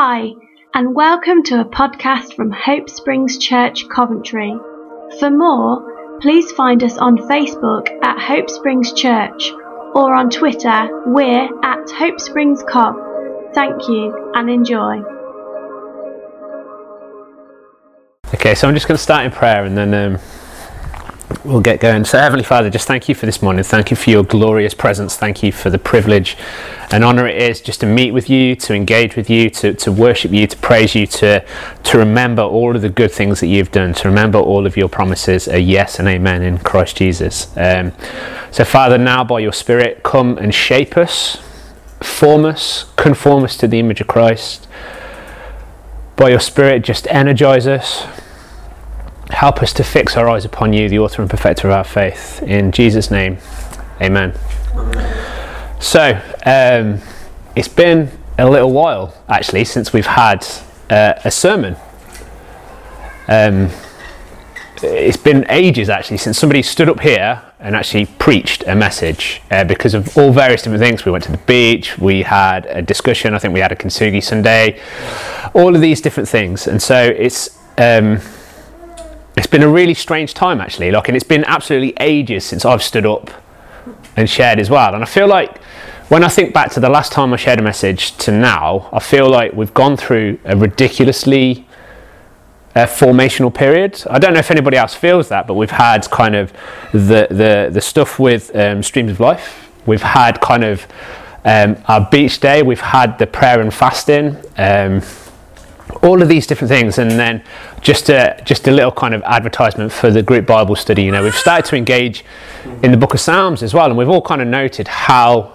Hi, and welcome to a podcast from Hope Springs Church, Coventry. For more, please find us on Facebook at Hope Springs Church or on Twitter, we're at Hope Springs Cov. Thank you and enjoy. Okay, so I'm just going to start in prayer and then um, we'll get going. So, Heavenly Father, just thank you for this morning. Thank you for your glorious presence. Thank you for the privilege and honour it is just to meet with you, to engage with you, to, to worship you, to praise you, to, to remember all of the good things that you've done, to remember all of your promises a yes and amen in Christ Jesus. Um, so, Father, now by your Spirit, come and shape us, form us, conform us to the image of Christ. By your Spirit, just energize us. Help us to fix our eyes upon you, the author and perfecter of our faith. In Jesus' name, amen. So, um, it's been a little while actually since we've had uh, a sermon. Um, it's been ages actually since somebody stood up here and actually preached a message uh, because of all various different things. We went to the beach, we had a discussion, I think we had a Kintsugi Sunday, all of these different things. And so it's. Um, it's been a really strange time actually, like, and it's been absolutely ages since I've stood up and shared as well. And I feel like when I think back to the last time I shared a message to now, I feel like we've gone through a ridiculously uh, formational period. I don't know if anybody else feels that, but we've had kind of the the, the stuff with um, streams of life. We've had kind of um, our beach day. We've had the prayer and fasting. Um, all of these different things, and then just a just a little kind of advertisement for the group Bible study. You know, we've started to engage in the Book of Psalms as well, and we've all kind of noted how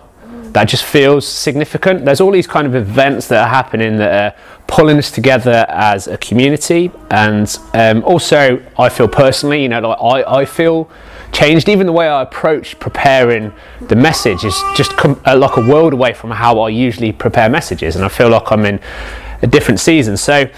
that just feels significant. There's all these kind of events that are happening that are pulling us together as a community, and um, also I feel personally, you know, like I, I feel changed. Even the way I approach preparing the message is just come, uh, like a world away from how I usually prepare messages, and I feel like I'm in a different season. So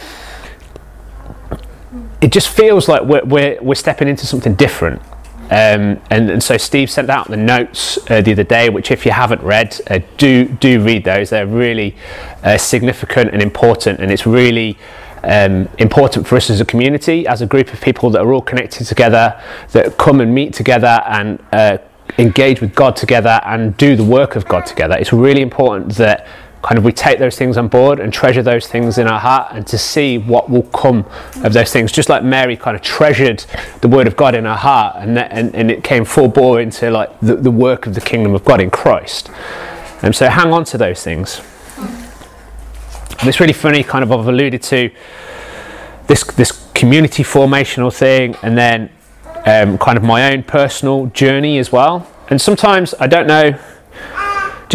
it just feels like we're, we're, we're stepping into something different. Um, and, and, so Steve sent out the notes uh, the other day, which if you haven't read, uh, do do read those. They're really uh, significant and important, and it's really um, important for us as a community, as a group of people that are all connected together, that come and meet together and uh, engage with God together and do the work of God together. It's really important that kind of we take those things on board and treasure those things in our heart and to see what will come of those things. Just like mary kind of treasured the word of god in her heart and that, and, and it came full bore into like the, the work of the kingdom of god in christ. And so hang on to those things. And it's really funny kind of i've alluded to this this community formational thing and then um, kind of my own personal journey as well. And sometimes i don't know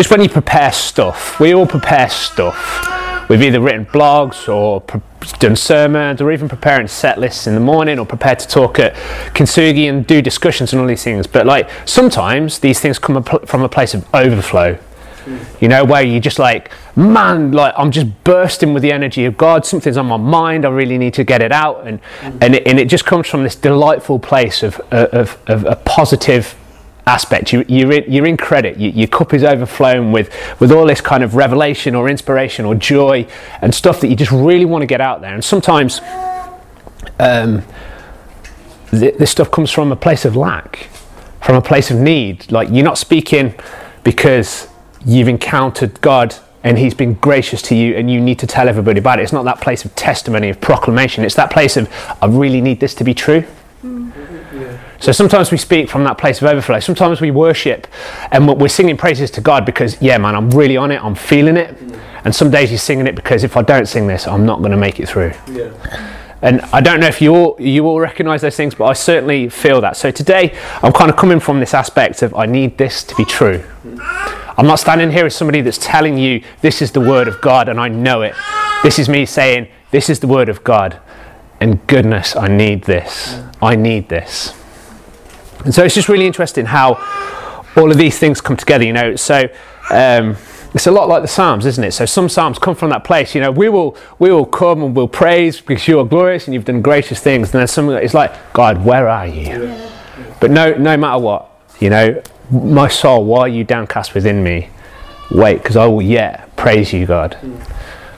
just when you prepare stuff, we all prepare stuff. We've either written blogs or pre- done sermons or even preparing set lists in the morning or prepared to talk at Kintsugi and do discussions and all these things. But like sometimes these things come from a place of overflow. You know, where you're just like, man, like I'm just bursting with the energy of God. Something's on my mind. I really need to get it out, and and it, and it just comes from this delightful place of of, of a positive aspect. You, you're, in, you're in credit. You, your cup is overflowing with, with all this kind of revelation or inspiration or joy and stuff that you just really want to get out there. And sometimes um, th- this stuff comes from a place of lack, from a place of need. Like you're not speaking because you've encountered God and he's been gracious to you and you need to tell everybody about it. It's not that place of testimony, of proclamation. It's that place of, I really need this to be true. So sometimes we speak from that place of overflow. Sometimes we worship and we're singing praises to God because, yeah, man, I'm really on it, I'm feeling it. And some days you're singing it because if I don't sing this, I'm not going to make it through. Yeah. And I don't know if you all, you all recognize those things, but I certainly feel that. So today, I'm kind of coming from this aspect of I need this to be true. I'm not standing here as somebody that's telling you this is the word of God and I know it. This is me saying this is the word of God. And goodness, I need this. I need this. And so it's just really interesting how all of these things come together, you know. So um, it's a lot like the Psalms, isn't it? So some Psalms come from that place, you know, we will we will come and we'll praise because you are glorious and you've done gracious things. And then something it's like, God, where are you? Yeah. But no no matter what, you know, my soul, why are you downcast within me? Wait, because I will yet praise you, God.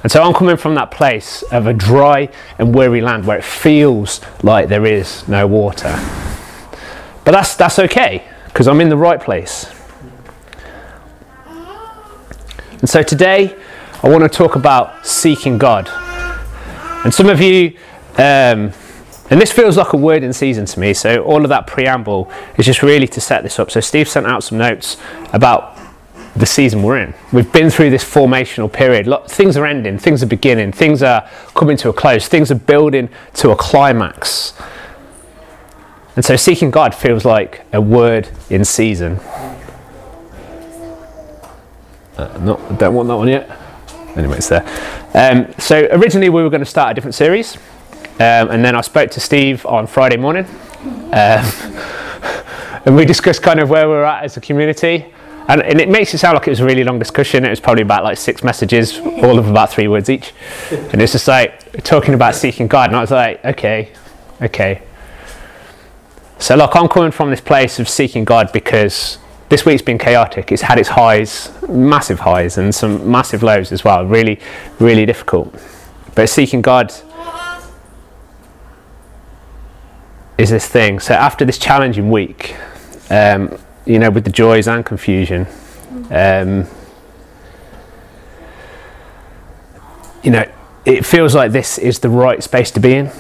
And so I'm coming from that place of a dry and weary land where it feels like there is no water. But that's, that's okay because I'm in the right place. And so today I want to talk about seeking God. And some of you, um, and this feels like a word in season to me, so all of that preamble is just really to set this up. So Steve sent out some notes about the season we're in. We've been through this formational period. things are ending, things are beginning, things are coming to a close, things are building to a climax. And so seeking God feels like a word in season. Uh, not, don't want that one yet. Anyway, it's there. Um, so originally we were going to start a different series, um, and then I spoke to Steve on Friday morning, um, and we discussed kind of where we're at as a community. And, and, it makes it sound like it was a really long discussion. It was probably about like six messages, all of about three words each. And it's just like talking about seeking God. And I was like, okay, okay. So, look, I'm coming from this place of seeking God because this week's been chaotic. It's had its highs, massive highs, and some massive lows as well. Really, really difficult. But seeking God is this thing. So, after this challenging week, um, you know, with the joys and confusion. Um, you know, it feels like this is the right space to be in.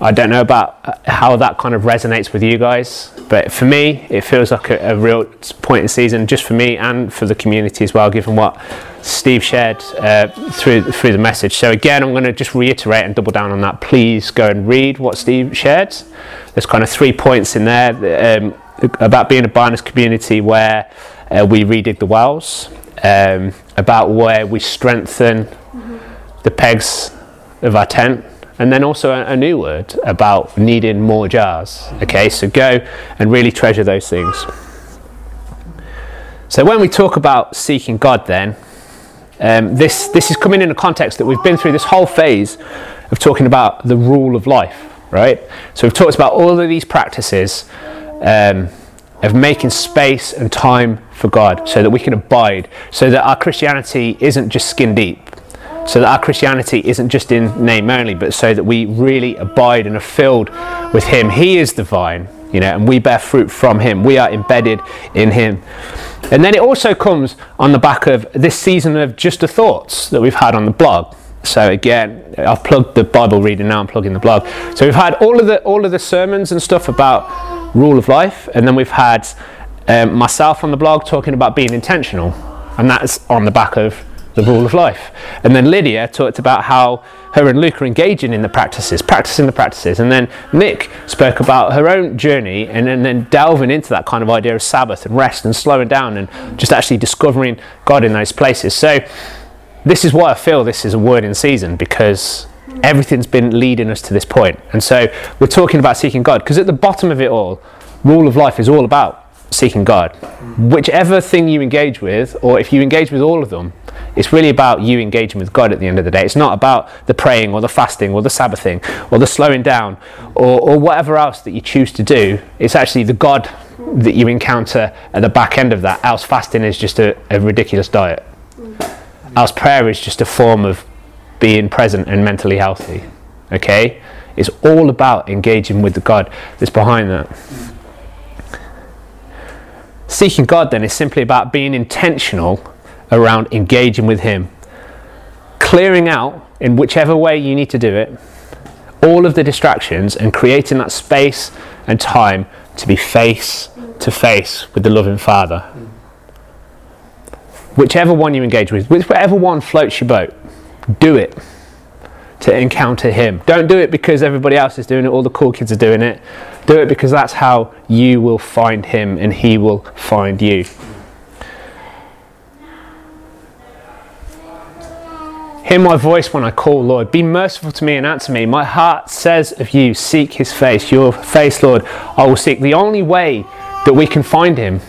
I don't know about uh, how that kind of resonates with you guys, but for me, it feels like a, a, real point in season, just for me and for the community as well, given what Steve shared uh, through through the message. So again, I'm going to just reiterate and double down on that. Please go and read what Steve shared. There's kind of three points in there. Um, about being a Barnes community where uh, we redig the wells, um, about where we strengthen mm-hmm. the pegs of our tent, and then also a, a, new word about needing more jars. Okay, so go and really treasure those things. So when we talk about seeking God, then um, this this is coming in a context that we've been through this whole phase of talking about the rule of life, right? So we've talked about all of these practices um, of making space and time for God so that we can abide, so that our Christianity isn't just skin deep, so that our Christianity isn't just in name only, but so that we really abide and are filled with Him. He is the vine, you know, and we bear fruit from Him. We are embedded in Him. And then it also comes on the back of this season of just the thoughts that we've had on the blog. So again, I've plugged the Bible reading now. I'm plugging the blog. So we've had all of the all of the sermons and stuff about rule of life, and then we've had um, myself on the blog talking about being intentional, and that's on the back of the rule of life. And then Lydia talked about how her and Luke are engaging in the practices, practicing the practices. And then Nick spoke about her own journey and then, then delving into that kind of idea of Sabbath and rest and slowing down and just actually discovering God in those places. So, this is why I feel this is a word in season because everything's been leading us to this point. And so we're talking about seeking God because at the bottom of it all, rule of life is all about seeking God. Whichever thing you engage with, or if you engage with all of them, it's really about you engaging with God at the end of the day. It's not about the praying or the fasting or the Sabbathing or the slowing down or, or whatever else that you choose to do. It's actually the God that you encounter at the back end of that. Else fasting is just a, a ridiculous diet. Else prayer is just a form of being present and mentally healthy. Okay? It's all about engaging with the God that's behind that. Seeking God then is simply about being intentional around engaging with Him, clearing out in whichever way you need to do it all of the distractions and creating that space and time to be face to face with the loving Father. Whichever one you engage with, whichever one floats your boat, do it to encounter Him. Don't do it because everybody else is doing it, all the cool kids are doing it. Do it because that's how you will find Him and He will find you. Hear my voice when I call, Lord. Be merciful to me and answer me. My heart says of you, seek his face. Your face, Lord, I will seek. The only way that we can find him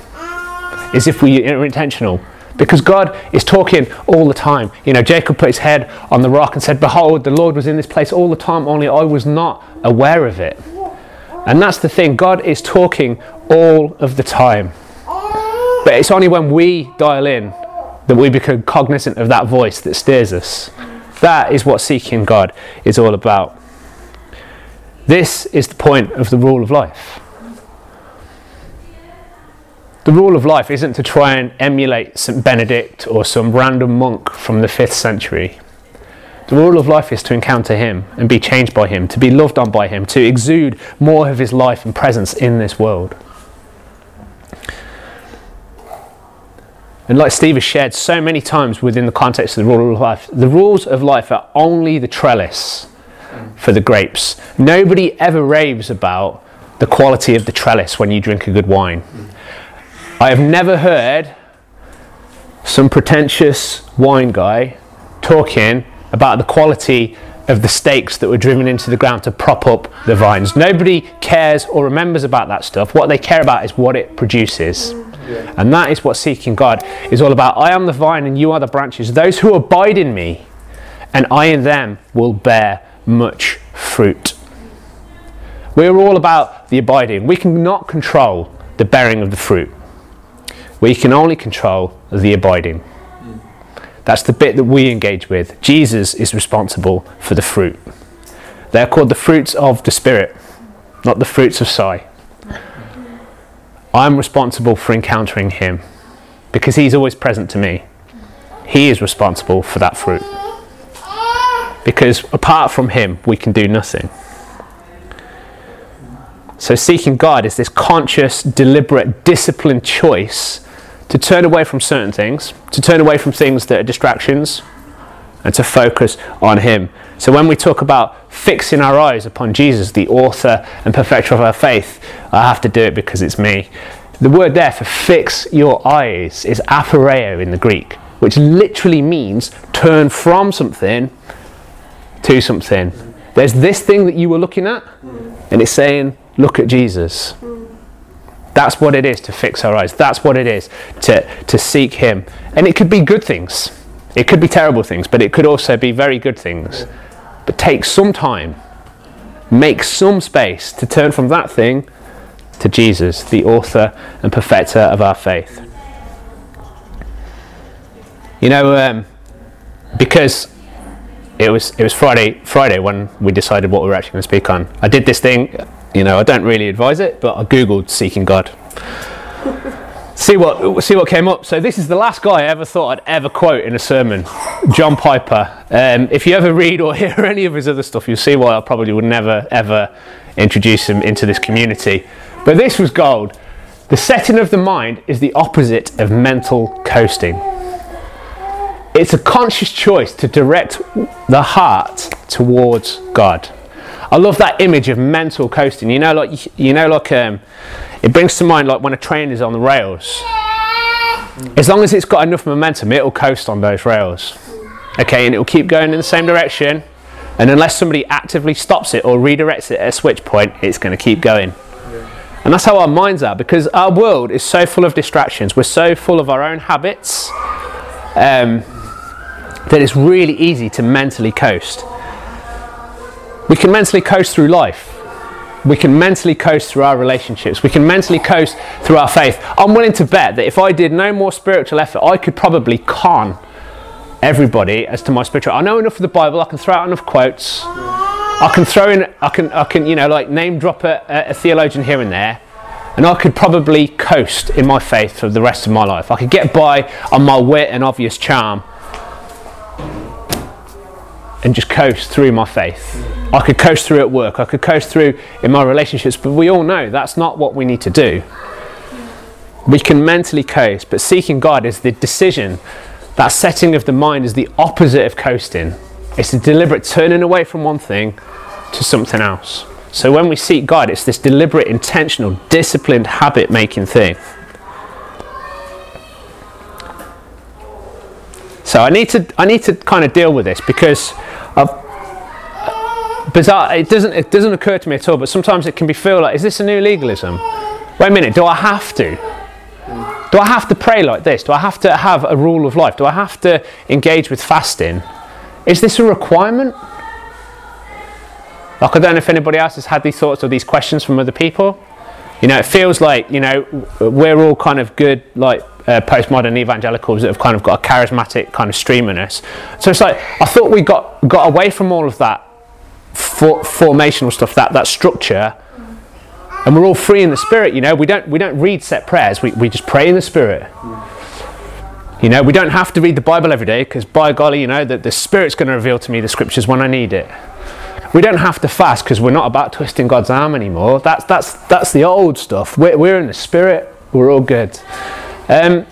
is if we are intentional because God is talking all the time. You know, Jacob put his head on the rock and said, Behold, the Lord was in this place all the time, only I was not aware of it. And that's the thing, God is talking all of the time. But it's only when we dial in that we become cognizant of that voice that steers us. That is what seeking God is all about. This is the point of the rule of life. The rule of life isn't to try and emulate St. Benedict or some random monk from the 5th century. The rule of life is to encounter Him and be changed by Him, to be loved on by Him, to exude more of His life and presence in this world. And like Steve has shared so many times within the context of the rule of life, the rules of life are only the trellis for the grapes. Nobody ever raves about the quality of the trellis when you drink a good wine. I have never heard some pretentious wine guy talking about the quality of the stakes that were driven into the ground to prop up the vines. Nobody cares or remembers about that stuff. What they care about is what it produces. Yeah. And that is what seeking God is all about. I am the vine and you are the branches. Those who abide in me and I in them will bear much fruit. We're all about the abiding. We cannot control the bearing of the fruit. We can only control the abiding. That's the bit that we engage with. Jesus is responsible for the fruit. They're called the fruits of the Spirit, not the fruits of sight. I'm responsible for encountering Him because He's always present to me. He is responsible for that fruit. Because apart from Him, we can do nothing. So, seeking God is this conscious, deliberate, disciplined choice to turn away from certain things, to turn away from things that are distractions, and to focus on Him. So when we talk about fixing our eyes upon Jesus, the author and perfecter of our faith, I have to do it because it's me. The word there for fix your eyes is aphorao in the Greek, which literally means turn from something to something. There's this thing that you were looking at, and it's saying, look at Jesus. That's what it is to fix our eyes. That's what it is to, to seek Him. And it could be good things. It could be terrible things, but it could also be very good things. But take some time, make some space to turn from that thing to Jesus, the author and perfecter of our faith. You know, um, because it was it was Friday Friday when we decided what we were actually going to speak on. I did this thing you know, I don't really advise it, but I googled seeking God. see what see what came up. So this is the last guy I ever thought I'd ever quote in a sermon, John Piper. Um, if you ever read or hear any of his other stuff, you'll see why I probably would never ever introduce him into this community. But this was gold. The setting of the mind is the opposite of mental coasting. It's a conscious choice to direct the heart towards God. I love that image of mental coasting. You know, like you know, like um, it brings to mind like when a train is on the rails. As long as it's got enough momentum, it'll coast on those rails. Okay, and it'll keep going in the same direction. And unless somebody actively stops it or redirects it at a switch point, it's going to keep going. And that's how our minds are because our world is so full of distractions. We're so full of our own habits um, that it's really easy to mentally coast. We can mentally coast through life. We can mentally coast through our relationships. We can mentally coast through our faith. I'm willing to bet that if I did no more spiritual effort, I could probably con everybody as to my spiritual. I know enough of the Bible. I can throw out enough quotes. I can throw in. I can. I can. You know, like name drop a, a theologian here and there, and I could probably coast in my faith for the rest of my life. I could get by on my wit and obvious charm, and just coast through my faith. I could coast through at work, I could coast through in my relationships, but we all know that's not what we need to do. We can mentally coast, but seeking God is the decision. That setting of the mind is the opposite of coasting. It's a deliberate turning away from one thing to something else. So when we seek God, it's this deliberate, intentional, disciplined, habit making thing. So I need to I need to kind of deal with this because I've bizarre. It doesn't it doesn't occur to me at all. But sometimes it can be feel like, is this a new legalism? Wait a minute. Do I have to? Do I have to pray like this? Do I have to have a rule of life? Do I have to engage with fasting? Is this a requirement? Like I don't know if anybody else has had these thoughts or these questions from other people. You know, it feels like you know we're all kind of good, like uh, postmodern evangelicals that have kind of got a charismatic kind of stream in us. So it's like I thought we got got away from all of that for, formational stuff, that that structure, and we're all free in the spirit. You know, we don't we don't read set prayers. We we just pray in the spirit. You know, we don't have to read the Bible every day because, by golly, you know that the Spirit's going to reveal to me the scriptures when I need it. We don't have to fast because we're not about twisting God's arm anymore. That's that's that's the old stuff. We're, we're in the Spirit. We're all good. Um,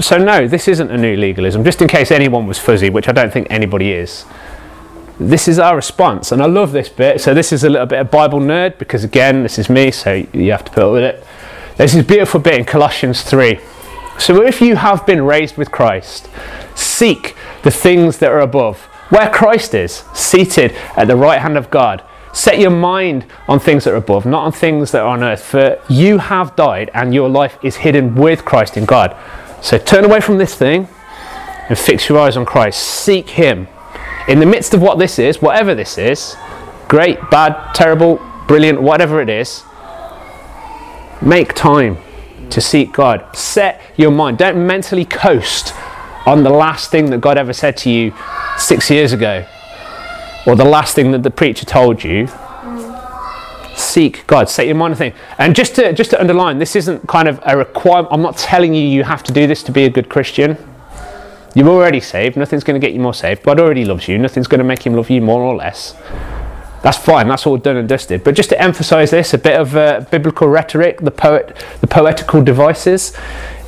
so no, this isn't a new legalism. Just in case anyone was fuzzy, which I don't think anybody is. This is our response, and I love this bit. So this is a little bit of Bible nerd because again, this is me, so you have to put up with it. There's this beautiful bit in Colossians three. So if you have been raised with Christ, seek the things that are above, where Christ is, seated at the right hand of God. Set your mind on things that are above, not on things that are on earth, for you have died and your life is hidden with Christ in God. So turn away from this thing and fix your eyes on Christ. Seek Him. In the midst of what this is, whatever this is, great, bad, terrible, brilliant, whatever it is, make time to seek God. Set your mind. Don't mentally coast on the last thing that God ever said to you six years ago or the last thing that the preacher told you. Seek God. Set your mind on thing. And just to just to underline, this isn't kind of a requirement. I'm not telling you you have to do this to be a good Christian. You're already saved. Nothing's going to get you more saved. God already loves you. Nothing's going to make him love you more or less. That's fine. That's all done and dusted. But just to emphasise this, a bit of uh, biblical rhetoric, the poet, the poetical devices,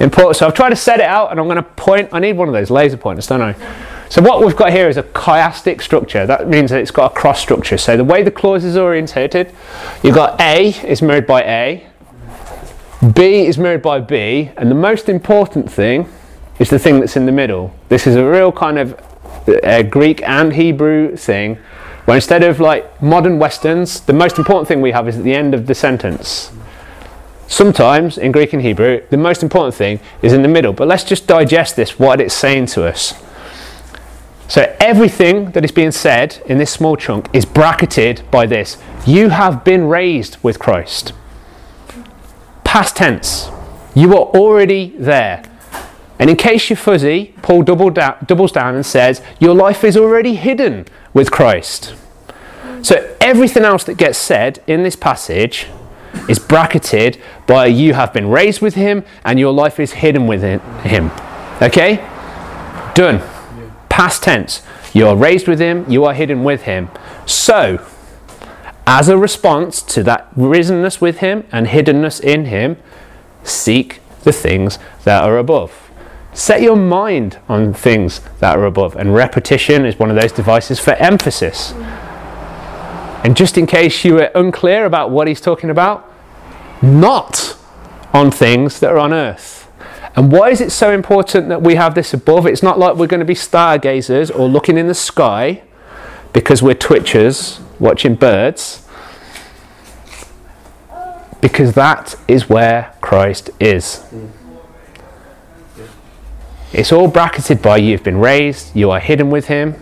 important. So I've tried to set it out, and I'm going to point. I need one of those laser pointers, don't I? So what we've got here is a chiastic structure. That means that it's got a cross structure. So the way the clause is orientated, you've got A is mirrored by A, B is mirrored by B, and the most important thing is the thing that's in the middle. This is a real kind of uh, Greek and Hebrew thing, where instead of like modern Westerns, the most important thing we have is at the end of the sentence. Sometimes in Greek and Hebrew, the most important thing is in the middle. But let's just digest this, what it's saying to us. So everything that is being said in this small chunk is bracketed by this. You have been raised with Christ. Past tense. You are already there. And in case you're fuzzy, Paul double da- doubles down and says, Your life is already hidden with Christ. So everything else that gets said in this passage is bracketed by you have been raised with him and your life is hidden with him. Okay? Done. Past tense. You are raised with him, you are hidden with him. So, as a response to that risenness with him and hiddenness in him, seek the things that are above. Set your mind on things that are above, and repetition is one of those devices for emphasis. And just in case you were unclear about what he's talking about, not on things that are on earth. And why is it so important that we have this above? It's not like we're going to be stargazers or looking in the sky because we're twitchers watching birds. Because that is where Christ is. It's all bracketed by you've been raised, you are hidden with him.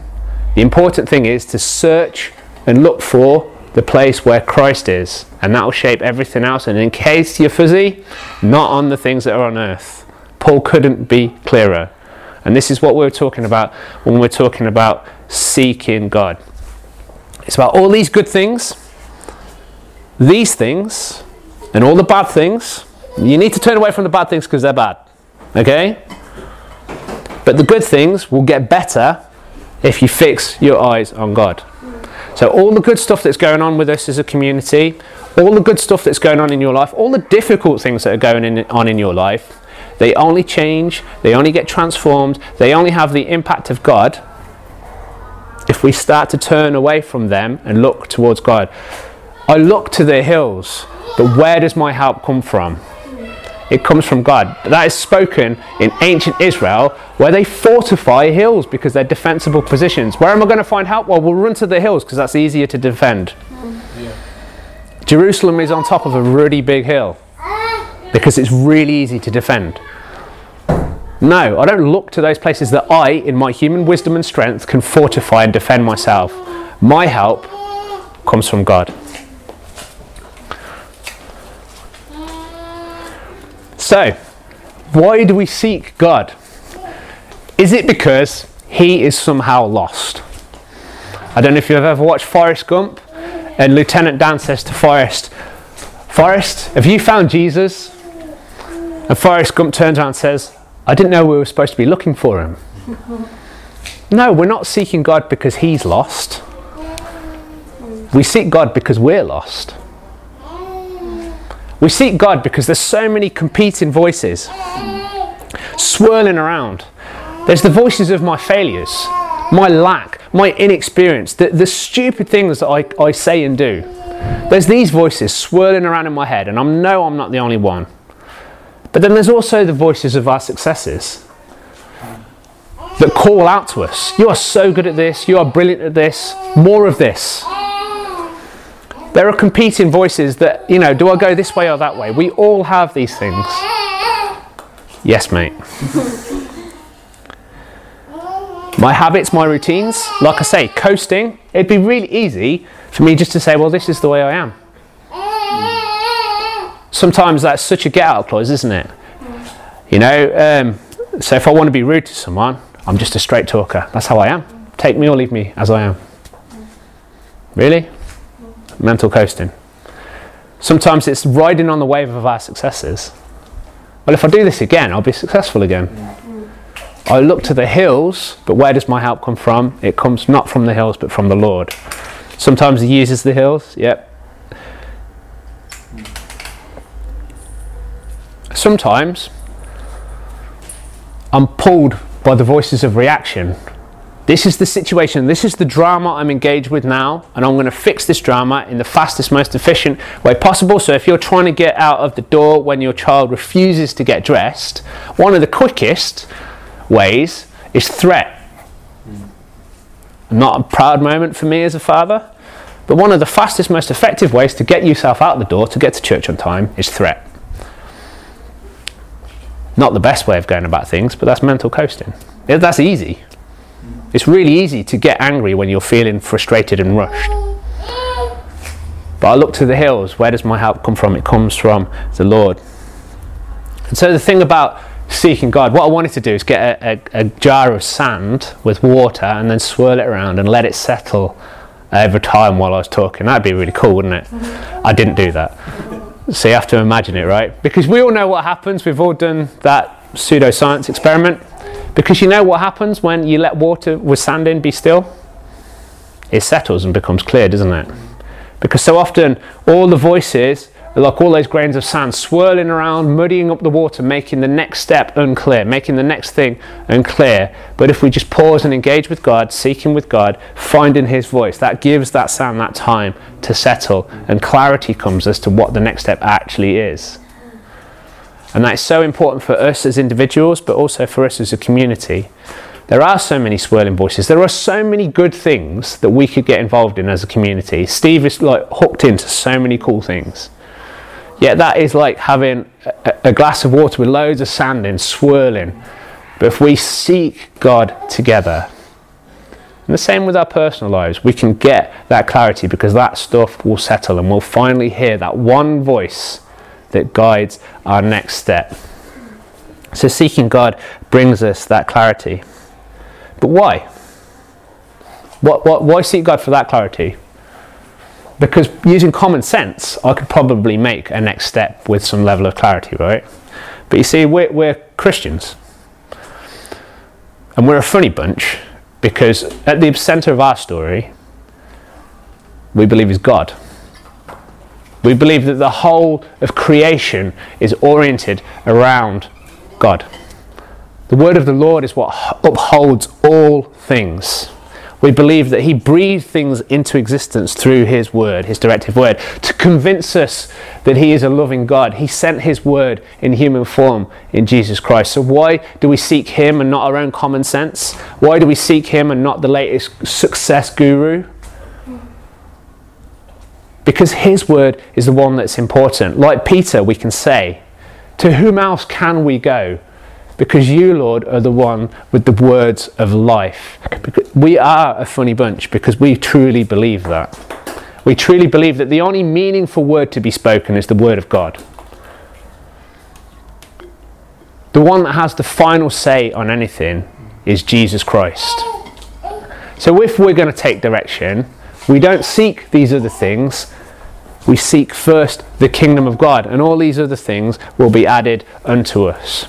The important thing is to search and look for the place where Christ is, and that will shape everything else. And in case you're fuzzy, not on the things that are on earth. Paul couldn't be clearer. And this is what we're talking about when we're talking about seeking God. It's about all these good things, these things, and all the bad things. You need to turn away from the bad things because they're bad. Okay? But the good things will get better if you fix your eyes on God. So, all the good stuff that's going on with us as a community, all the good stuff that's going on in your life, all the difficult things that are going in, on in your life, they only change, they only get transformed, they only have the impact of God if we start to turn away from them and look towards God. I look to the hills, but where does my help come from? It comes from God. That is spoken in ancient Israel where they fortify hills because they're defensible positions. Where am I going to find help? Well, we'll run to the hills because that's easier to defend. Yeah. Jerusalem is on top of a really big hill because it's really easy to defend. No, I don't look to those places that I, in my human wisdom and strength, can fortify and defend myself. My help comes from God. So, Why do we seek God? Is it because he is somehow lost? I don't know if you've ever watched Forrest Gump, and Lieutenant Dan says to Forrest, Forrest, have you found Jesus? And Forrest Gump turns around and says, I didn't know we were supposed to be looking for him. no, we're not seeking God because he's lost. We seek God because we're lost. We seek God because there's so many competing voices swirling around. There's the voices of my failures, my lack, my inexperience, the, the stupid things that I, I say and do. There's these voices swirling around in my head, and I know I'm not the only one. But then there's also the voices of our successes that call out to us. You are so good at this, you are brilliant at this, more of this. There are competing voices that, you know, do I go this way or that way? We all have these things. Yes, mate. my habits, my routines, like I say, coasting, it'd be really easy for me just to say, well, this is the way I am. Sometimes that's such a get out clause, isn't it? You know, um, so if I want to be rude to someone, I'm just a straight talker. That's how I am. Take me or leave me as I am. Really? Mental coasting. Sometimes it's riding on the wave of our successes. Well, if I do this again, I'll be successful again. I look to the hills, but where does my help come from? It comes not from the hills, but from the Lord. Sometimes He uses the hills, yep. Sometimes I'm pulled by the voices of reaction this is the situation, this is the drama I'm engaged with now, and I'm going to fix this drama in the fastest, most efficient way possible. So, if you're trying to get out of the door when your child refuses to get dressed, one of the quickest ways is threat. Not a proud moment for me as a father, but one of the fastest, most effective ways to get yourself out the door to get to church on time is threat. Not the best way of going about things, but that's mental coasting. That's easy. It's really easy to get angry when you're feeling frustrated and rushed. But I look to the hills. Where does my help come from? It comes from the Lord. And so the thing about seeking God, what I wanted to do is get a, a, a jar of sand with water and then swirl it around and let it settle over time while I was talking. That'd be really cool, wouldn't it? I didn't do that. So you have to imagine it, right? Because we all know what happens. We've all done that pseudoscience experiment. Because you know what happens when you let water with sand in be still? It settles and becomes clear, doesn't it? Because so often all the voices like all those grains of sand swirling around, muddying up the water, making the next step unclear, making the next thing unclear. But if we just pause and engage with God, seeking with God, finding His voice, that gives that sand that time to settle and clarity comes as to what the next step actually is. And that is so important for us as individuals, but also for us as a community. There are so many swirling voices. There are so many good things that we could get involved in as a community. Steve is like hooked into so many cool things. Yet that is like having a, glass of water with loads of sand in, swirling. But if we seek God together, and the same with our personal lives, we can get that clarity because that stuff will settle and we'll finally hear that one voice that guides our next step. So, seeking God brings us that clarity. But why? What, what, why seek God for that clarity? Because using common sense, I could probably make a next step with some level of clarity, right? But you see, we're, we're Christians. And we're a funny bunch because at the centre of our story, we believe is God. We believe that the whole of creation is oriented around God. The word of the Lord is what upholds all things. We believe that He breathed things into existence through His word, His directive word, to convince us that He is a loving God. He sent His word in human form in Jesus Christ. So, why do we seek Him and not our own common sense? Why do we seek Him and not the latest success guru? Because his word is the one that's important. Like Peter, we can say, To whom else can we go? Because you, Lord, are the one with the words of life. We are a funny bunch because we truly believe that. We truly believe that the only meaningful word to be spoken is the word of God. the one that has the final say on anything is Jesus Christ. So if we're going to take direction, we don't seek these other things. We seek first the kingdom of God, and all these other things will be added unto us.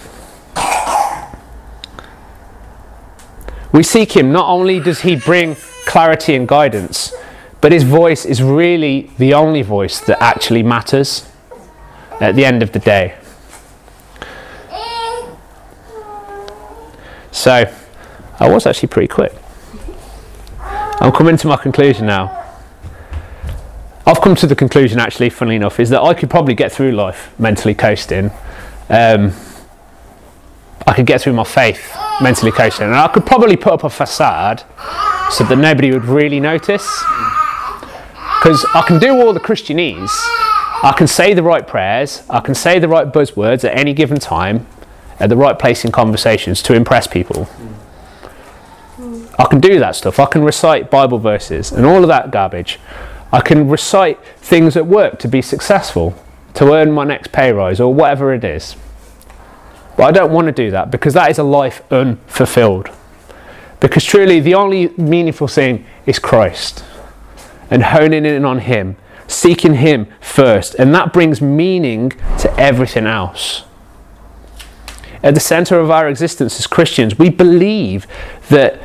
We seek Him, not only does He bring clarity and guidance, but His voice is really the only voice that actually matters at the end of the day. So, I was actually pretty quick. I'm coming to my conclusion now. I've come to the conclusion, actually, funnily enough, is that I could probably get through life mentally coasting. Um, I could get through my faith mentally coasting, and I could probably put up a facade so that nobody would really notice. Because I can do all the Christianese, I can say the right prayers, I can say the right buzzwords at any given time, at the right place in conversations to impress people. I can do that stuff. I can recite Bible verses and all of that garbage. I can recite things at work to be successful, to earn my next pay rise, or whatever it is. But I don't want to do that because that is a life unfulfilled. Because truly, the only meaningful thing is Christ and honing in on Him, seeking Him first, and that brings meaning to everything else. At the center of our existence as Christians, we believe that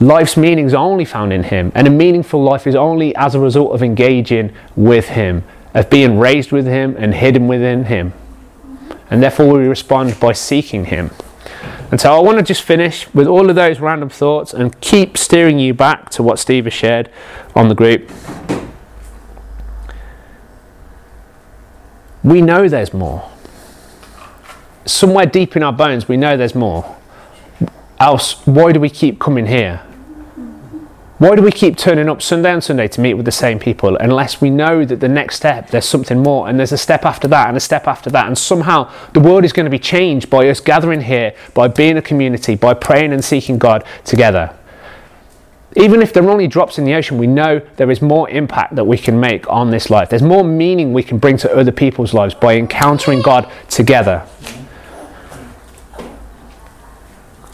Life's meaning is only found in Him, and a meaningful life is only as a result of engaging with Him, of being raised with Him and hidden within Him. And therefore, we respond by seeking Him. And so, I want to just finish with all of those random thoughts and keep steering you back to what Steve has shared on the group. We know there's more. Somewhere deep in our bones, we know there's more. Else, why do we keep coming here? Why do we keep turning up Sunday and Sunday to meet with the same people unless we know that the next step, there's something more, and there's a step after that, and a step after that, and somehow the world is going to be changed by us gathering here, by being a community, by praying and seeking God together? Even if they're only drops in the ocean, we know there is more impact that we can make on this life. There's more meaning we can bring to other people's lives by encountering God together.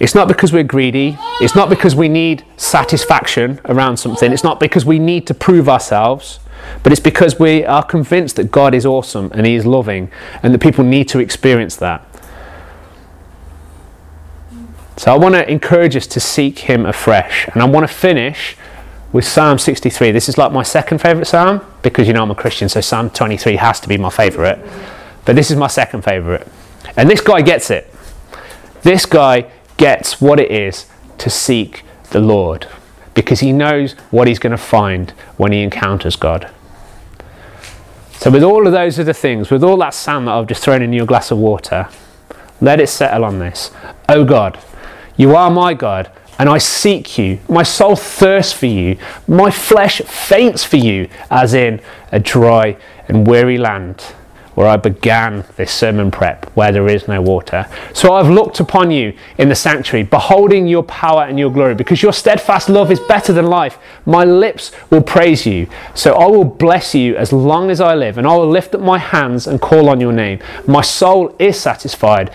It's not because we're greedy. It's not because we need satisfaction around something. It's not because we need to prove ourselves. But it's because we are convinced that God is awesome and He is loving and that people need to experience that. So I want to encourage us to seek Him afresh. And I want to finish with Psalm 63. This is like my second favourite psalm because you know I'm a Christian, so Psalm 23 has to be my favourite. But this is my second favourite. And this guy gets it. This guy gets what it is to seek the Lord because he knows what he's going to find when he encounters God. So, with all of those other things, with all that sand that I've just thrown in your glass of water, let it settle on this. Oh God, you are my God, and I seek you. My soul thirsts for you. My flesh faints for you, as in a dry and weary land where I began this sermon prep, where there is no water. So I've looked upon you in the sanctuary, beholding your power and your glory, because your steadfast love is better than life. My lips will praise you. So I will bless you as long as I live, and I will lift up my hands and call on your name. My soul is satisfied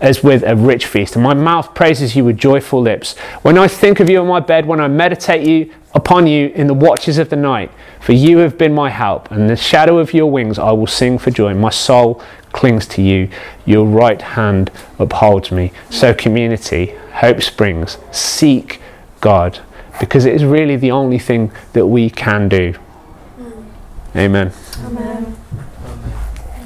as with a rich feast, and my mouth praises you with joyful lips. When I think of you on my bed, when I meditate you upon you in the watches of the night, for you have been my help, and the shadow of your wings I will sing for joy. My soul clings to you, your right hand upholds me. So, community, Hope Springs, seek God, because it is really the only thing that we can do. Mm. Amen. Amen.